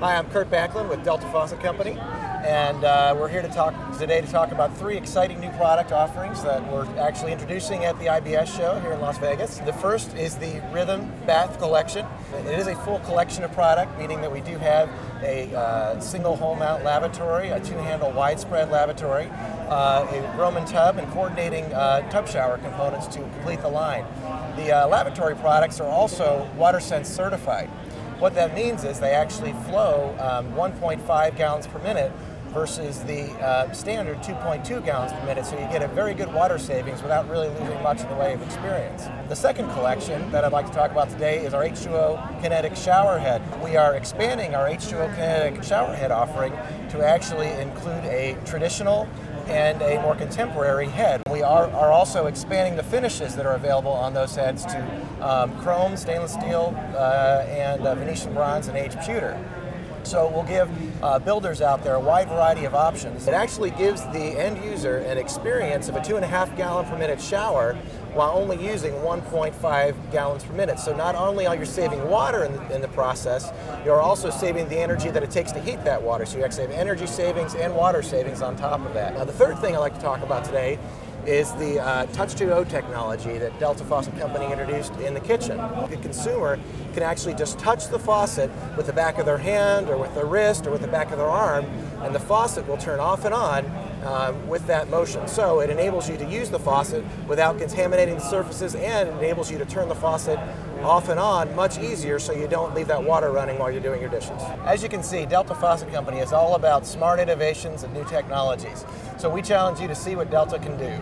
Hi, I'm Kurt Backlund with Delta Faucet Company, and uh, we're here to talk today to talk about three exciting new product offerings that we're actually introducing at the IBS show here in Las Vegas. The first is the Rhythm Bath Collection. It is a full collection of product, meaning that we do have a uh, single hole mount lavatory, a two-handle widespread lavatory, uh, a Roman tub, and coordinating uh, tub shower components to complete the line. The uh, lavatory products are also WaterSense certified. What that means is they actually flow um, 1.5 gallons per minute versus the uh, standard 2.2 gallons per minute, so you get a very good water savings without really losing much in the way of experience. The second collection that I'd like to talk about today is our H2O Kinetic Shower Head. We are expanding our H2O Kinetic Shower Head offering to actually include a traditional and a more contemporary head. We are, are also expanding the finishes that are available on those heads to um, chrome, stainless steel, uh, and uh, Venetian bronze and aged pewter. So we'll give uh, builders out there a wide variety of options. It actually gives the end user an experience of a two and a half gallon per minute shower while only using 1.5 gallons per minute. So not only are you saving water in the, in the, process, you're also saving the energy that it takes to heat that water. So you actually have energy savings and water savings on top of that. Now the third thing I'd like to talk about today is the uh, Touch2O technology that Delta Faucet Company introduced in the kitchen. The consumer can actually just touch the faucet with the back of their hand or with their wrist or with the back of their arm, and the faucet will turn off and on um, with that motion. So it enables you to use the faucet without contaminating the surfaces and it enables you to turn the faucet off and on much easier so you don't leave that water running while you're doing your dishes. As you can see, Delta Faucet Company is all about smart innovations and new technologies. So we challenge you to see what Delta can do.